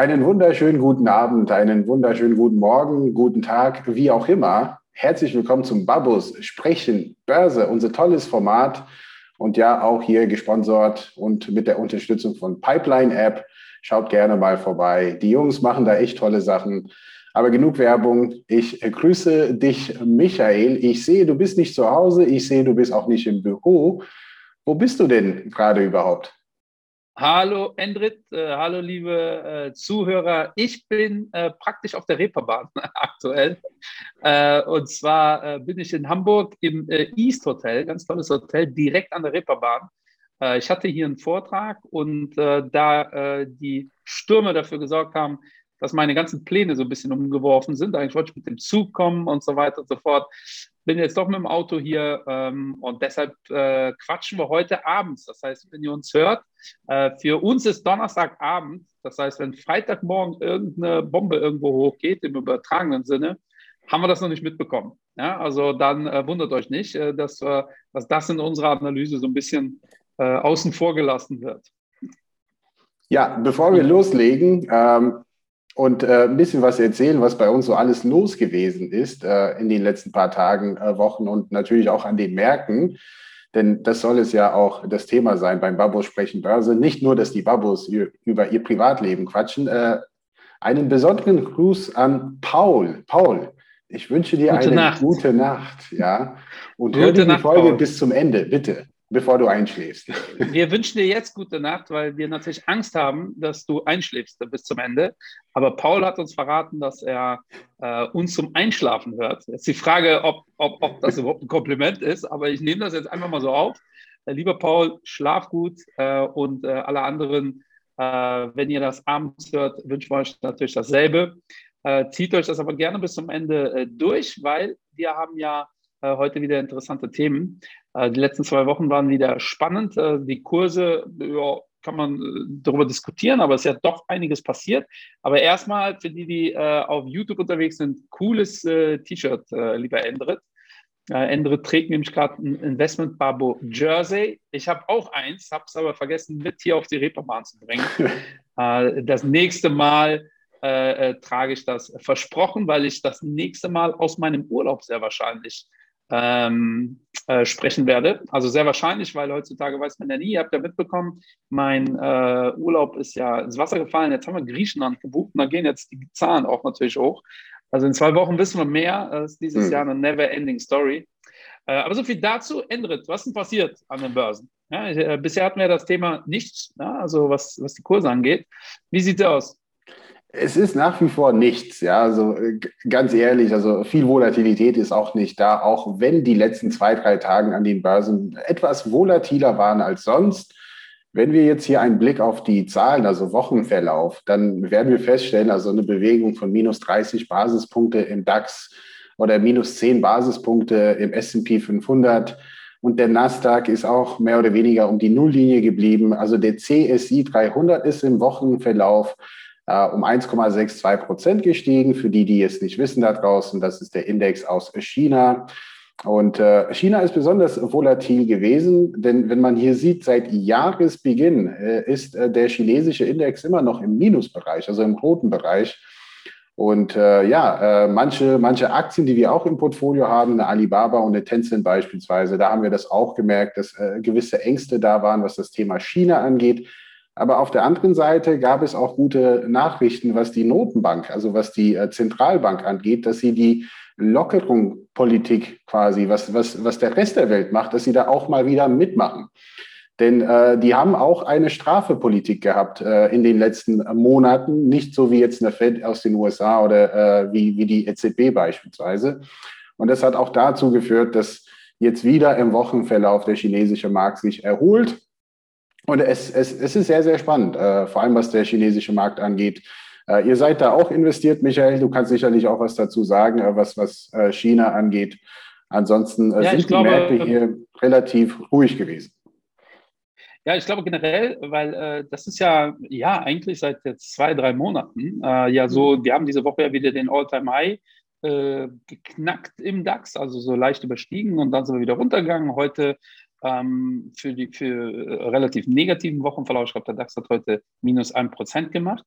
Einen wunderschönen guten Abend, einen wunderschönen guten Morgen, guten Tag, wie auch immer. Herzlich willkommen zum Babus Sprechen Börse, unser tolles Format und ja auch hier gesponsert und mit der Unterstützung von Pipeline App. Schaut gerne mal vorbei. Die Jungs machen da echt tolle Sachen. Aber genug Werbung. Ich grüße dich, Michael. Ich sehe, du bist nicht zu Hause. Ich sehe, du bist auch nicht im Büro. Wo bist du denn gerade überhaupt? Hallo Endrit, äh, hallo liebe äh, Zuhörer. Ich bin äh, praktisch auf der Reeperbahn aktuell. Äh, und zwar äh, bin ich in Hamburg im äh, East Hotel, ganz tolles Hotel, direkt an der Reeperbahn. ich hatte hier einen Vortrag und da die Stürme dafür gesorgt haben, dass meine ganzen Pläne so ein bisschen umgeworfen sind. Eigentlich wollte ich mit dem Zug kommen und so weiter und so fort. Bin jetzt doch mit dem Auto hier ähm, und deshalb äh, quatschen wir heute abends. Das heißt, wenn ihr uns hört, äh, für uns ist Donnerstagabend. Das heißt, wenn Freitagmorgen irgendeine Bombe irgendwo hochgeht, im übertragenen Sinne, haben wir das noch nicht mitbekommen. Ja, also dann äh, wundert euch nicht, äh, dass, dass das in unserer Analyse so ein bisschen äh, außen vor gelassen wird. Ja, bevor wir loslegen, ähm, und äh, ein bisschen was erzählen, was bei uns so alles los gewesen ist äh, in den letzten paar Tagen, äh, Wochen und natürlich auch an den Märkten. Denn das soll es ja auch das Thema sein beim Babos sprechen Börse. Nicht nur, dass die Babos über ihr Privatleben quatschen. Äh, einen besonderen Gruß an Paul. Paul, ich wünsche dir gute eine Nacht. gute Nacht. Ja? Und gute hör dir die Nacht, Folge Paul. bis zum Ende, bitte bevor du einschläfst. Wir wünschen dir jetzt gute Nacht, weil wir natürlich Angst haben, dass du einschläfst bis zum Ende. Aber Paul hat uns verraten, dass er äh, uns zum Einschlafen hört. Jetzt die Frage, ob, ob, ob das überhaupt ein Kompliment ist, aber ich nehme das jetzt einfach mal so auf. Äh, lieber Paul, schlaf gut äh, und äh, alle anderen, äh, wenn ihr das abends hört, wünschen wir euch natürlich dasselbe. Äh, zieht euch das aber gerne bis zum Ende durch, weil wir haben ja heute wieder interessante Themen. Äh, die letzten zwei Wochen waren wieder spannend. Äh, die Kurse, ja, kann man äh, darüber diskutieren, aber es ist ja doch einiges passiert. Aber erstmal für die, die auf YouTube unterwegs sind, cooles T-Shirt, lieber Endrit. Endrit trägt nämlich gerade ein Investment Babo Jersey. Ich habe auch eins, habe es aber vergessen, mit hier auf die Reeperbahn zu bringen. das nächste Mal äh, trage ich das versprochen, weil ich das nächste Mal aus meinem Urlaub sehr wahrscheinlich ähm, äh, sprechen werde. Also sehr wahrscheinlich, weil heutzutage weiß man ja nie, ihr habt ja mitbekommen, mein äh, Urlaub ist ja ins Wasser gefallen, jetzt haben wir Griechenland gebucht und da gehen jetzt die Zahlen auch natürlich hoch. Also in zwei Wochen wissen wir mehr, das ist dieses mhm. Jahr eine never-ending Story. Äh, aber so viel dazu, Endrit, was ist denn passiert an den Börsen? Ja, äh, bisher hatten wir das Thema nichts, ja, also was, was die Kurse angeht. Wie sieht es aus? Es ist nach wie vor nichts, ja, also äh, ganz ehrlich, also viel Volatilität ist auch nicht da, auch wenn die letzten zwei, drei Tage an den Börsen etwas volatiler waren als sonst. Wenn wir jetzt hier einen Blick auf die Zahlen, also Wochenverlauf, dann werden wir feststellen, also eine Bewegung von minus 30 Basispunkte im DAX oder minus 10 Basispunkte im S&P 500 und der Nasdaq ist auch mehr oder weniger um die Nulllinie geblieben. Also der CSI 300 ist im Wochenverlauf um 1,62 Prozent gestiegen. Für die, die es nicht wissen da draußen, das ist der Index aus China. Und äh, China ist besonders volatil gewesen, denn wenn man hier sieht, seit Jahresbeginn äh, ist äh, der chinesische Index immer noch im Minusbereich, also im roten Bereich. Und äh, ja, äh, manche, manche Aktien, die wir auch im Portfolio haben, eine Alibaba und eine Tencent beispielsweise, da haben wir das auch gemerkt, dass äh, gewisse Ängste da waren, was das Thema China angeht. Aber auf der anderen Seite gab es auch gute Nachrichten, was die Notenbank, also was die äh, Zentralbank angeht, dass sie die Lockerung Politik quasi, was, was, was der Rest der Welt macht, dass sie da auch mal wieder mitmachen. Denn äh, die haben auch eine Strafepolitik gehabt äh, in den letzten Monaten, nicht so wie jetzt eine Fed aus den USA oder äh, wie, wie die EZB beispielsweise. Und das hat auch dazu geführt, dass jetzt wieder im Wochenverlauf der chinesische Markt sich erholt und es, es, es ist sehr, sehr spannend, äh, vor allem was der chinesische Markt angeht. Äh, ihr seid da auch investiert, Michael. Du kannst sicherlich auch was dazu sagen, äh, was, was äh, China angeht. Ansonsten äh, ja, sind die glaube, Märkte hier relativ ruhig gewesen. Ja, ich glaube generell, weil äh, das ist ja, ja, eigentlich seit jetzt zwei, drei Monaten ja so, mhm. wir haben diese Woche ja wieder den All-Time-High geknackt im DAX, also so leicht überstiegen und dann sind wir wieder runtergegangen. Heute ähm, für, die, für äh, relativ negativen Wochenverlauf. Ich glaube, der DAX hat heute minus 1% gemacht.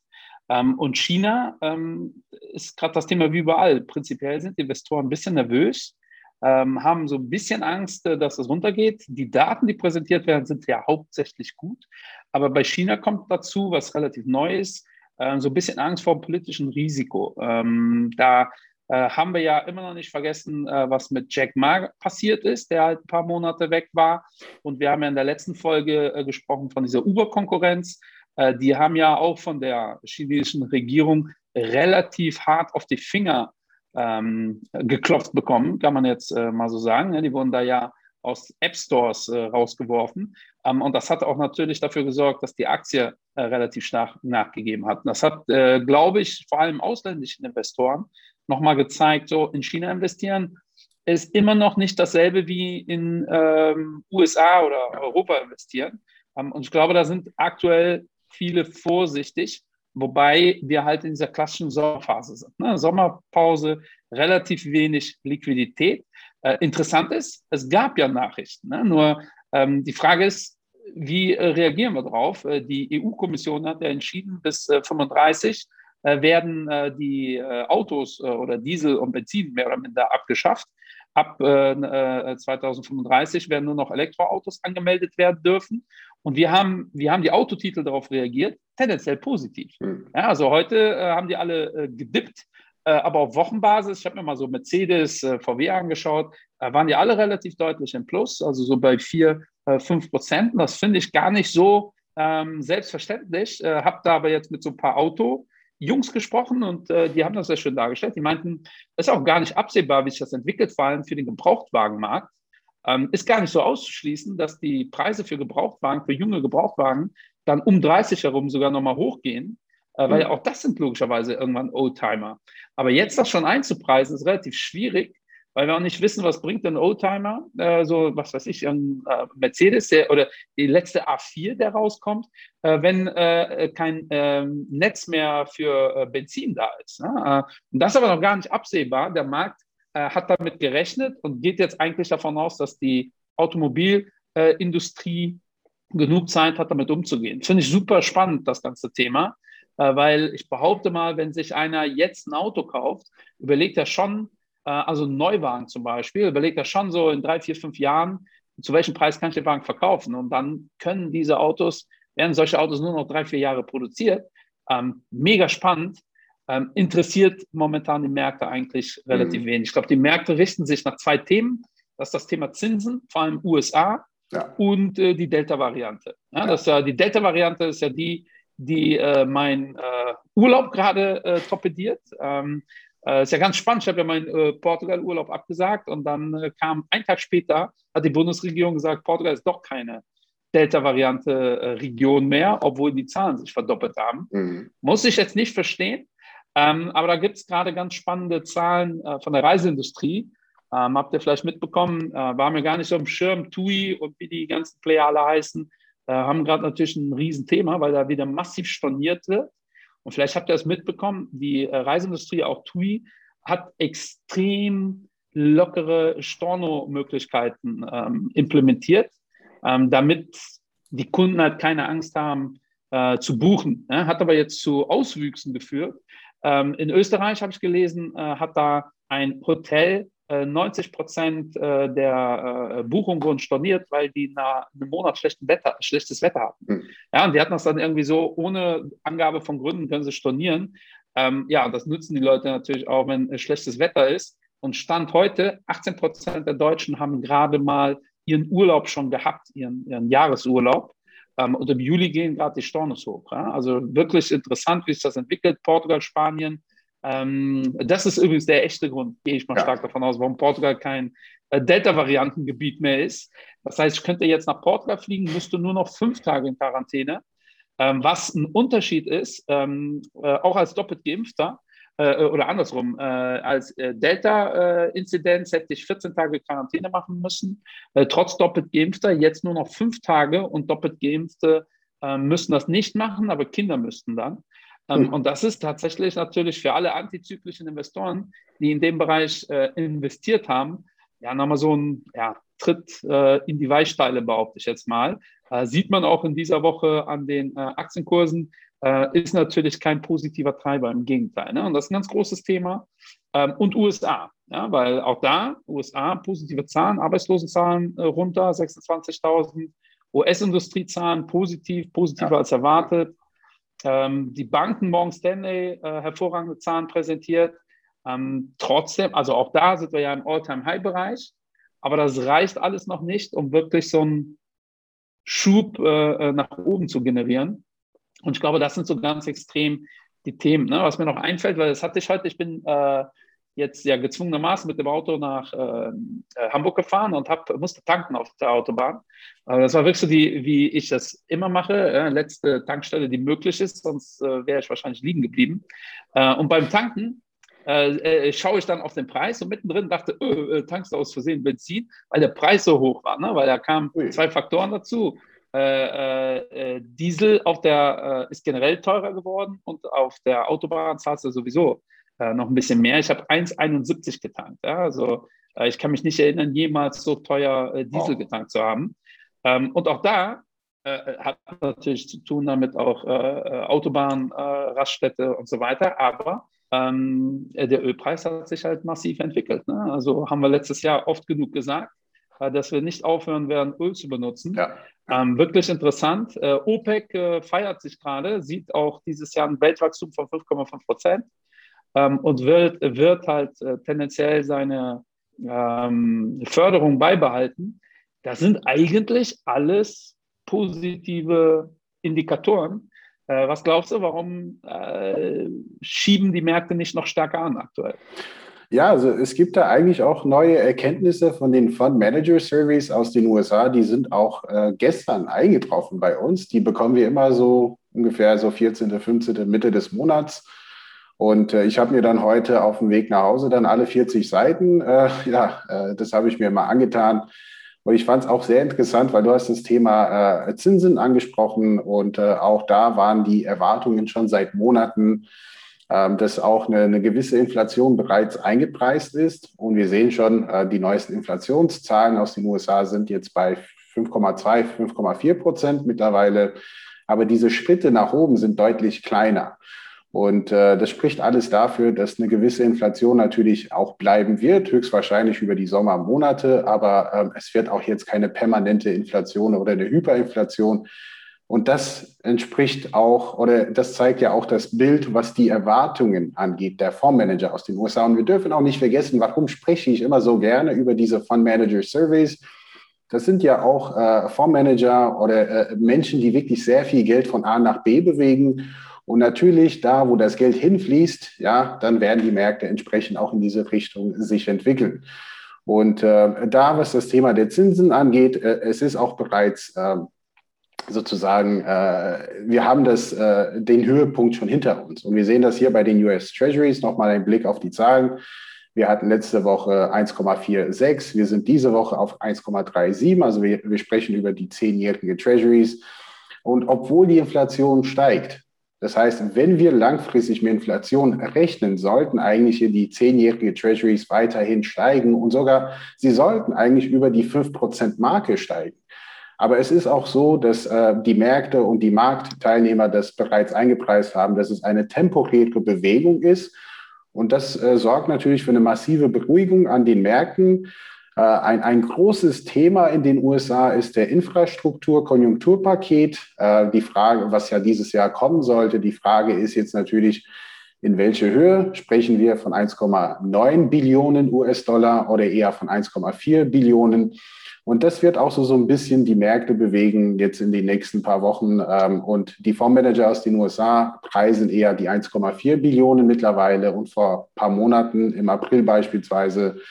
Ähm, und China ähm, ist gerade das Thema wie überall. Prinzipiell sind Investoren ein bisschen nervös, ähm, haben so ein bisschen Angst, äh, dass es runtergeht. Die Daten, die präsentiert werden, sind ja hauptsächlich gut. Aber bei China kommt dazu, was relativ neu ist, äh, so ein bisschen Angst vor dem politischen Risiko. Ähm, da äh, haben wir ja immer noch nicht vergessen, äh, was mit Jack Ma passiert ist, der halt ein paar Monate weg war. Und wir haben ja in der letzten Folge äh, gesprochen von dieser Uber-Konkurrenz. Äh, die haben ja auch von der chinesischen Regierung relativ hart auf die Finger ähm, geklopft bekommen, kann man jetzt äh, mal so sagen. Ja, die wurden da ja aus App Stores rausgeworfen. Ähm, und das hat auch natürlich dafür gesorgt, dass die Aktie relativ stark nachgegeben hat. Und das hat, glaube ich, vor allem ausländischen Investoren nochmal gezeigt, so in China investieren ist immer noch nicht dasselbe wie in ähm, USA oder Europa investieren. Ähm, und ich glaube, da sind aktuell viele vorsichtig, wobei wir halt in dieser klassischen Sommerphase sind. Ne? Sommerpause, relativ wenig Liquidität. Äh, interessant ist, es gab ja Nachrichten. Ne? Nur ähm, die Frage ist, wie äh, reagieren wir darauf? Äh, die EU-Kommission hat ja entschieden, bis 35 äh, werden äh, die Autos oder Diesel und Benzin mehr oder minder abgeschafft. Ab 2035 werden nur noch Elektroautos angemeldet werden dürfen. Und wir haben, wir haben die Autotitel darauf reagiert, tendenziell positiv. Mhm. Ja, also heute haben die alle gedippt äh, aber auf Wochenbasis, ich habe mir mal so Mercedes, äh, VW angeschaut, äh, waren die alle relativ deutlich im Plus, also so bei 4, 5 Prozent. Das finde ich gar nicht so ähm, selbstverständlich. Äh, habe da aber jetzt mit so ein paar Auto-Jungs gesprochen und äh, die haben das sehr schön dargestellt. Die meinten, es ist auch gar nicht absehbar, wie sich das entwickelt, vor allem für den Gebrauchtwagenmarkt. Ähm, ist gar nicht so auszuschließen, dass die Preise für Gebrauchtwagen, für junge Gebrauchtwagen dann um 30 herum sogar nochmal hochgehen äh, weil mhm. auch das sind logischerweise irgendwann Oldtimer. Aber jetzt das schon einzupreisen, ist relativ schwierig, weil wir auch nicht wissen, was bringt ein Oldtimer, äh, so was weiß ich, ein äh, Mercedes der, oder die letzte A4, der rauskommt, äh, wenn äh, kein ähm, Netz mehr für äh, Benzin da ist. Ne? und das ist aber noch gar nicht absehbar. Der Markt hat damit gerechnet und geht jetzt eigentlich davon aus, dass die Automobilindustrie genug Zeit hat, damit umzugehen. Finde ich super spannend, das ganze Thema. Äh, weil ich behaupte mal, wenn sich einer jetzt ein Auto kauft, überlegt er schon, äh, also einen Neuwagen zum Beispiel, überlegt er schon so in drei, vier, fünf Jahren, zu welchem Preis kann ich den Wagen verkaufen? Und dann können diese Autos, werden solche Autos nur noch drei, vier Jahre produziert. Ähm, mega spannend. Ähm, interessiert momentan die Märkte eigentlich relativ mhm. wenig. Ich glaube, die Märkte richten sich nach zwei Themen. Das ist das Thema Zinsen, vor allem USA, ja. und äh, die Delta-Variante. Ja, ja. Das, äh, die Delta-Variante ist ja die, die äh, mein äh, Urlaub gerade äh, torpediert. Ähm, äh, ist ja ganz spannend. Ich habe ja meinen äh, Portugal-Urlaub abgesagt und dann äh, kam ein Tag später, hat die Bundesregierung gesagt, Portugal ist doch keine Delta-Variante-Region mehr, obwohl die Zahlen sich verdoppelt haben. Mhm. Muss ich jetzt nicht verstehen. Ähm, aber da gibt es gerade ganz spannende Zahlen von der Reiseindustrie. Ähm, habt ihr vielleicht mitbekommen, war mir gar nicht so im Schirm, TUI und wie die ganzen Player alle heißen, äh, haben gerade natürlich ein Riesenthema, weil da wieder massiv storniert wird. Und vielleicht habt ihr es mitbekommen, die äh, Reiseindustrie, auch TUI, hat extrem lockere Storno-Möglichkeiten ähm, implementiert, ähm, damit die Kunden halt keine Angst haben äh, zu buchen. Ne? Hat aber jetzt zu Auswüchsen geführt. Ähm, in Österreich habe ich gelesen, äh, hat da ein Hotel 90 äh, Prozent äh, der äh, Buchungen wurden storniert, weil die nach einem Monat Wetter, schlechtes Wetter hatten. Mhm. Ja, und die hatten das dann irgendwie so, ohne Angabe von Gründen können sie stornieren. Ähm, ja, das nutzen die Leute natürlich auch, wenn schlechtes Wetter ist. Und Stand heute, 18 Prozent der Deutschen haben gerade mal ihren Urlaub schon gehabt, ihren, ihren Jahresurlaub. Ähm, und im Juli gehen gerade die Stornos hoch. Ja? Also wirklich interessant, wie sich das entwickelt. Portugal, Spanien, ähm, das ist übrigens der echte Grund, gehe ich mal ja. stark davon aus, warum Portugal kein äh, Delta-Variantengebiet mehr ist. Das heißt, ich könnte jetzt nach Portugal fliegen, müsste nur noch fünf Tage in Quarantäne, ähm, was ein Unterschied ist, ähm, äh, auch als doppelt Geimpfter äh, oder andersrum. Äh, als äh, Delta-Inzidenz hätte ich 14 Tage Quarantäne machen müssen, trotz doppelt Geimpfter, jetzt nur noch fünf Tage und doppelt Geimpfte müssen das nicht machen, aber Kinder müssten dann. Ähm, mhm. Und das ist tatsächlich natürlich für alle antizyklischen Investoren, die in dem Bereich äh, investiert haben, ja, nochmal so ein ja, Tritt äh, in die Weichsteile, behaupte ich jetzt mal. Äh, sieht man auch in dieser Woche an den äh, Aktienkursen. äh, ist natürlich kein positiver Treiber, im Gegenteil. Ne? Und das ist ein ganz großes Thema. Ähm, und USA, ja, weil auch da, USA, positive Zahlen, Arbeitslosenzahlen äh, runter, 26.000, US-Industriezahlen positiv, positiver ja. als erwartet. Ähm, die Banken Morgan Stanley äh, hervorragende Zahlen präsentiert. Ähm, trotzdem, also auch da sind wir ja im All-Time-High-Bereich, aber das reicht alles noch nicht, um wirklich so einen Schub äh, äh, nach oben zu generieren. Und ich glaube, das sind so ganz extrem die Themen. Ne? Was mir noch einfällt, weil das hatte ich heute, ich bin äh, jetzt ja gezwungenermaßen mit dem Auto nach äh, äh Hamburg gefahren und hab, musste tanken auf der Autobahn. Aber das war wirklich so, die, wie ich das immer mache, äh, letzte Tankstelle, die möglich ist, sonst äh, wäre ich wahrscheinlich liegen geblieben. Äh, und beim Tanken äh, schaue ich dann auf den Preis und mittendrin dachte, öh, tankst du aus Versehen Benzin, weil der Preis so hoch war, ne? weil da kamen zwei Faktoren dazu. Diesel auf der, ist generell teurer geworden und auf der Autobahn zahlst du sowieso äh, noch ein bisschen mehr. Ich habe 1,71 getankt. Ja? Also äh, ich kann mich nicht erinnern, jemals so teuer äh, Diesel oh. getankt zu haben. Ähm, und auch da äh, hat natürlich zu tun damit auch äh, äh, Autobahn, Raststätte und so weiter. Aber ähm, der Ölpreis hat sich halt massiv entwickelt. Ne? Also haben wir letztes Jahr oft genug gesagt, dass wir nicht aufhören werden, Öl zu benutzen. Ja. Ähm, wirklich interessant. Äh, OPEC äh, feiert sich gerade, sieht auch dieses Jahr ein Weltwachstum von 5,5 Prozent ähm, und wird, wird halt äh, tendenziell seine ähm, Förderung beibehalten. Das sind eigentlich alles positive Indikatoren. Äh, was glaubst du, warum äh, schieben die Märkte nicht noch stärker an aktuell? Ja, also es gibt da eigentlich auch neue Erkenntnisse von den Fund Manager Surveys aus den USA. Die sind auch äh, gestern eingetroffen bei uns. Die bekommen wir immer so ungefähr so 14., 15. Mitte des Monats. Und äh, ich habe mir dann heute auf dem Weg nach Hause dann alle 40 Seiten, äh, ja, äh, das habe ich mir mal angetan. Und ich fand es auch sehr interessant, weil du hast das Thema äh, Zinsen angesprochen und äh, auch da waren die Erwartungen schon seit Monaten, ähm, dass auch eine, eine, gewisse Inflation bereits eingepreist ist. Und wir sehen schon, äh, die neuesten Inflationszahlen aus den USA sind jetzt bei 5,2, 5,4 Prozent mittlerweile. Aber diese Schritte nach oben sind deutlich kleiner. Und äh, das spricht alles dafür, dass eine gewisse Inflation natürlich auch bleiben wird, höchstwahrscheinlich über die Sommermonate. Aber ähm, es wird auch jetzt keine permanente Inflation oder eine Hyperinflation. Und das entspricht auch, oder das zeigt ja auch das Bild, was die Erwartungen angeht, der Fondsmanager aus den USA. Und wir dürfen auch nicht vergessen, warum spreche ich immer so gerne über diese Fondsmanager Surveys? Das sind ja auch äh, Fondsmanager oder äh, Menschen, die wirklich sehr viel Geld von A nach B bewegen und natürlich, da, wo das Geld hinfließt, ja, dann werden die Märkte entsprechend auch in diese Richtung sich entwickeln. Und äh, da, was das Thema der Zinsen angeht, äh, es ist auch bereits äh, sozusagen, äh, wir haben das, äh, den Höhepunkt schon hinter uns. Und wir sehen das hier bei den US Treasuries. Nochmal ein Blick auf die Zahlen. Wir hatten letzte Woche 1,46. Wir sind diese Woche auf 1,37. Also wir, wir sprechen über die zehnjährige Treasuries. Und obwohl die Inflation steigt, das heißt, wenn wir langfristig mit Inflation rechnen, sollten eigentlich die zehnjährige Treasuries weiterhin steigen und sogar sie sollten eigentlich über die 5%-Marke steigen. Aber es ist auch so, dass äh, die Märkte und die Marktteilnehmer das bereits eingepreist haben, dass es eine temporäre Bewegung ist. Und das äh, sorgt natürlich für eine massive Beruhigung an den Märkten. Äh, ein, ein großes Thema in den USA ist der Infrastruktur-Konjunkturpaket. Äh, die Frage, was ja dieses Jahr kommen sollte, die Frage ist jetzt natürlich, in welche Höhe sprechen wir von 1,9 Billionen US-Dollar oder eher von 1,4 Billionen? Und das wird auch so, so ein bisschen die Märkte bewegen jetzt in den nächsten paar Wochen. Ähm, und die Fondsmanager aus den USA preisen eher die 1,4 Billionen mittlerweile und vor ein paar Monaten, im April beispielsweise,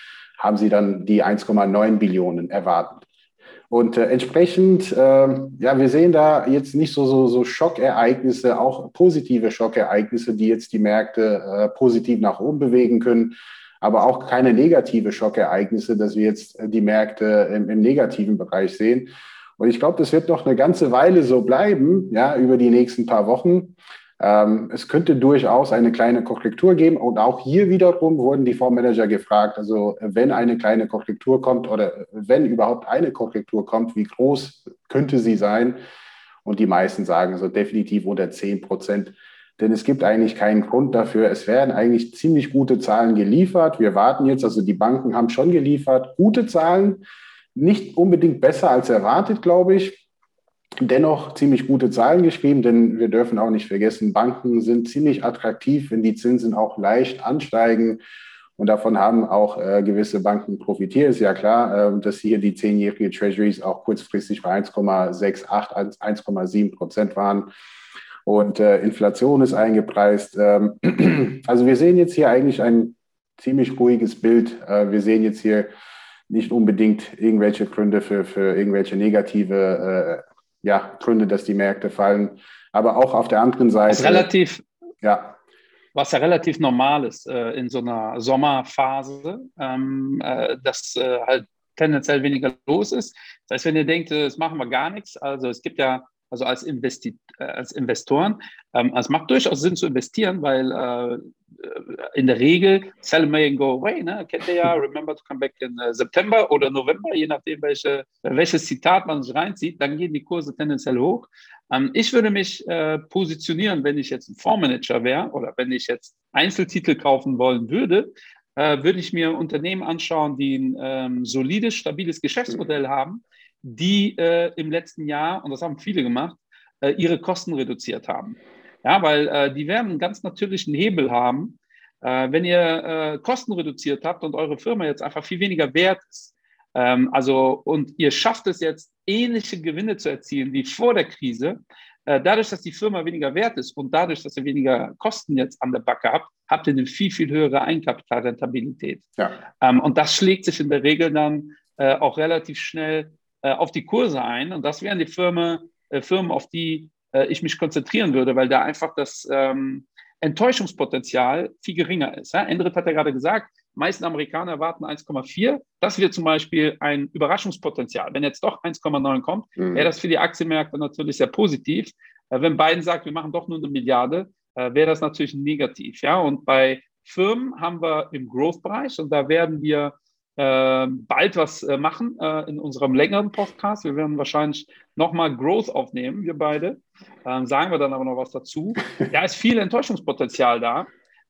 haben sie dann die 1,9 Billionen erwartet. Und äh, entsprechend, äh, ja, wir sehen da jetzt nicht so, so, so Schockereignisse, auch positive Schockereignisse, die jetzt die Märkte äh, positiv nach oben bewegen können, aber auch keine negative Schockereignisse, dass wir jetzt äh, die Märkte im, im negativen Bereich sehen. Und ich glaube, das wird noch eine ganze Weile so bleiben, ja, über die nächsten paar Wochen. Ähm, es könnte durchaus eine kleine Korrektur geben. Und auch hier wiederum wurden die Fondsmanager gefragt, also wenn eine kleine Korrektur kommt oder wenn überhaupt eine Korrektur kommt, wie groß könnte sie sein? Und die meisten sagen so definitiv unter 10 Prozent. Denn es gibt eigentlich keinen Grund dafür. Es werden eigentlich ziemlich gute Zahlen geliefert. Wir warten jetzt, also die Banken haben schon geliefert, gute Zahlen. Nicht unbedingt besser als erwartet, glaube ich dennoch ziemlich gute Zahlen geschrieben, denn wir dürfen auch nicht vergessen, Banken sind ziemlich attraktiv, wenn die Zinsen auch leicht ansteigen. Und davon haben auch äh, gewisse Banken profitiert. Ist ja klar, äh, dass hier die zehnjährige Treasuries auch kurzfristig bei 1,68, 1,7 Prozent waren. Und äh, Inflation ist eingepreist. Ähm, also wir sehen jetzt hier eigentlich ein ziemlich ruhiges Bild. Äh, wir sehen jetzt hier nicht unbedingt irgendwelche Gründe für, für irgendwelche negative äh, ja, Gründe, dass die Märkte fallen. Aber auch auf der anderen Seite. Was relativ, ja. Was ja relativ normal ist äh, in so einer Sommerphase, ähm, äh, dass äh, halt tendenziell weniger los ist. Das heißt, wenn ihr denkt, es machen wir gar nichts, also es gibt ja also als, Investi äh, als Investoren. Ähm, es macht durchaus Sinn zu investieren, weil äh, in der Regel sell may and go away. Ne? Kennt ihr ja, remember to come back in uh, September oder November, je nachdem, welche, welches Zitat man sich reinzieht, dann gehen die Kurse tendenziell hoch. Ähm, ich würde mich äh, positionieren, wenn ich jetzt ein Fondsmanager wäre oder wenn ich jetzt Einzeltitel kaufen wollen würde, äh, würde ich mir Unternehmen anschauen, die ein ähm, solides, stabiles Geschäftsmodell haben die äh, im letzten Jahr, und das haben viele gemacht, äh, ihre Kosten reduziert haben. Ja, weil äh, die werden einen ganz natürlichen Hebel haben. Äh, wenn ihr äh, Kosten reduziert habt und eure Firma jetzt einfach viel weniger wert ist, ähm, also und ihr schafft es jetzt, ähnliche Gewinne zu erzielen wie vor der Krise, äh, dadurch, dass die Firma weniger wert ist und dadurch, dass ihr weniger Kosten jetzt an der Backe habt, habt ihr eine viel, viel höhere Eigenkapitalrentabilität. Ja. Ähm, und das schlägt sich in der Regel dann auch relativ schnell äh, auf die Kurse ein. Und das wären die Firmen, äh, Firmen auf die äh, ich mich konzentrieren würde, weil da einfach das ähm, Enttäuschungspotenzial viel geringer ist. Ja? Endrit hat ja gerade gesagt, meisten Amerikaner erwarten 1,4. Das wäre zum Beispiel ein Überraschungspotenzial. Wenn jetzt doch 1,9 kommt, mhm. wäre das für die Aktienmärkte natürlich sehr positiv. wenn Biden sagt, wir machen doch nur eine Milliarde, wäre das natürlich negativ. Ja? Und bei Firmen haben wir im Growth-Bereich und da werden wir äh, bald was äh, machen äh, in unserem längeren Podcast. Wir werden wahrscheinlich nochmal Growth aufnehmen, wir beide. Ähm, sagen wir dann aber noch was dazu. Da ist viel Enttäuschungspotenzial da.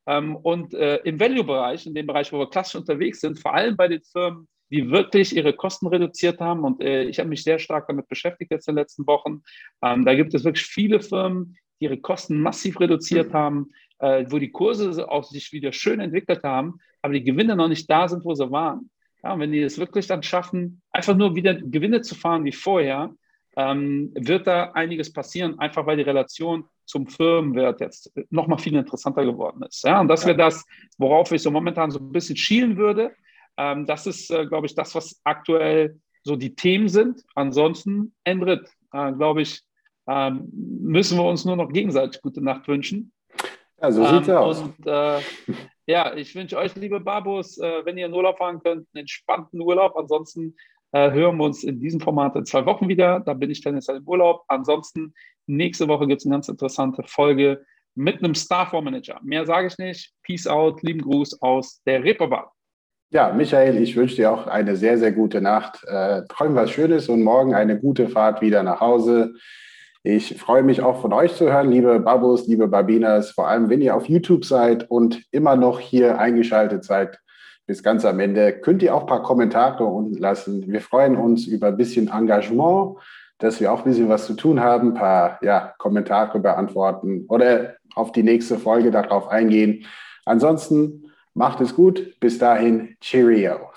Ähm, und äh, im Value-Bereich, in dem Bereich, wo wir klassisch unterwegs sind, vor allem bei den Firmen, die wirklich ihre Kosten reduziert haben. Und ich habe mich sehr stark damit beschäftigt jetzt in den letzten Wochen. Ähm, da gibt es wirklich viele Firmen, die ihre Kosten massiv reduziert haben, äh, wo die Kurse auch sich wieder schön entwickelt haben, aber die Gewinne noch nicht da sind, wo sie waren. Ja, und wenn die es wirklich dann schaffen, einfach nur wieder Gewinne zu fahren wie vorher, ähm, wird da einiges passieren, einfach weil die Relation zum Firmenwert jetzt nochmal viel interessanter geworden ist. Ja, und das wäre das, worauf ich so momentan so ein bisschen schielen würde. Ähm, das ist, äh, glaube ich, das, was aktuell so die Themen sind. Ansonsten, Endrit, äh, glaube ich, äh, müssen wir uns nur noch gegenseitig gute Nacht wünschen. Ja, so sieht es ähm, aus. Und äh, ja, ich wünsche euch, liebe Babos, äh, wenn ihr in Urlaub fahren könnt, einen entspannten Urlaub. Ansonsten äh, hören wir uns in diesem Format in zwei Wochen wieder. Da bin ich dann jetzt im Urlaub. Ansonsten, nächste Woche gibt es eine ganz interessante Folge mit einem Star-Fonds-Manager. Mehr sage ich nicht. Peace out, lieben Gruß aus der Reeperbahn. Ja, Michael, ich wünsche dir auch eine sehr, sehr gute Nacht. Äh, träum was Schönes und morgen eine gute Fahrt wieder nach Hause. Ich freue mich auch von euch zu hören, liebe Babos, liebe Babinas, vor allem wenn ihr auf YouTube seid und immer noch hier eingeschaltet seid bis ganz am Ende. Könnt ihr auch ein paar Kommentare unten lassen. Wir freuen uns über ein bisschen Engagement, dass wir auch ein bisschen was zu tun haben, ein paar ja, Kommentare beantworten oder auf die nächste Folge darauf eingehen. Ansonsten macht es gut. Bis dahin, Cheerio.